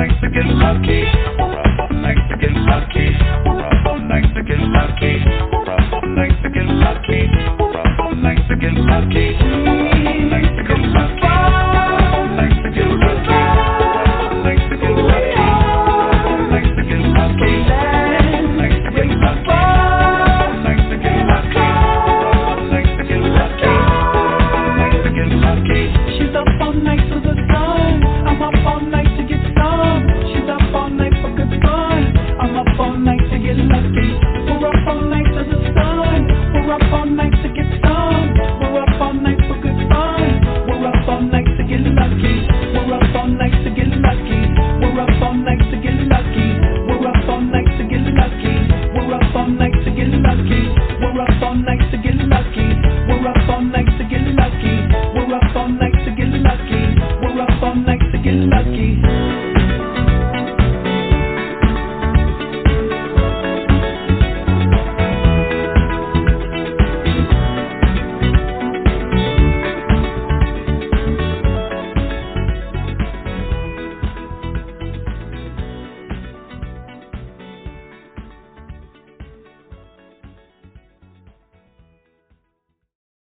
Mexican monkey. Mexican lucky. Mexican monkey. Mexican lucky.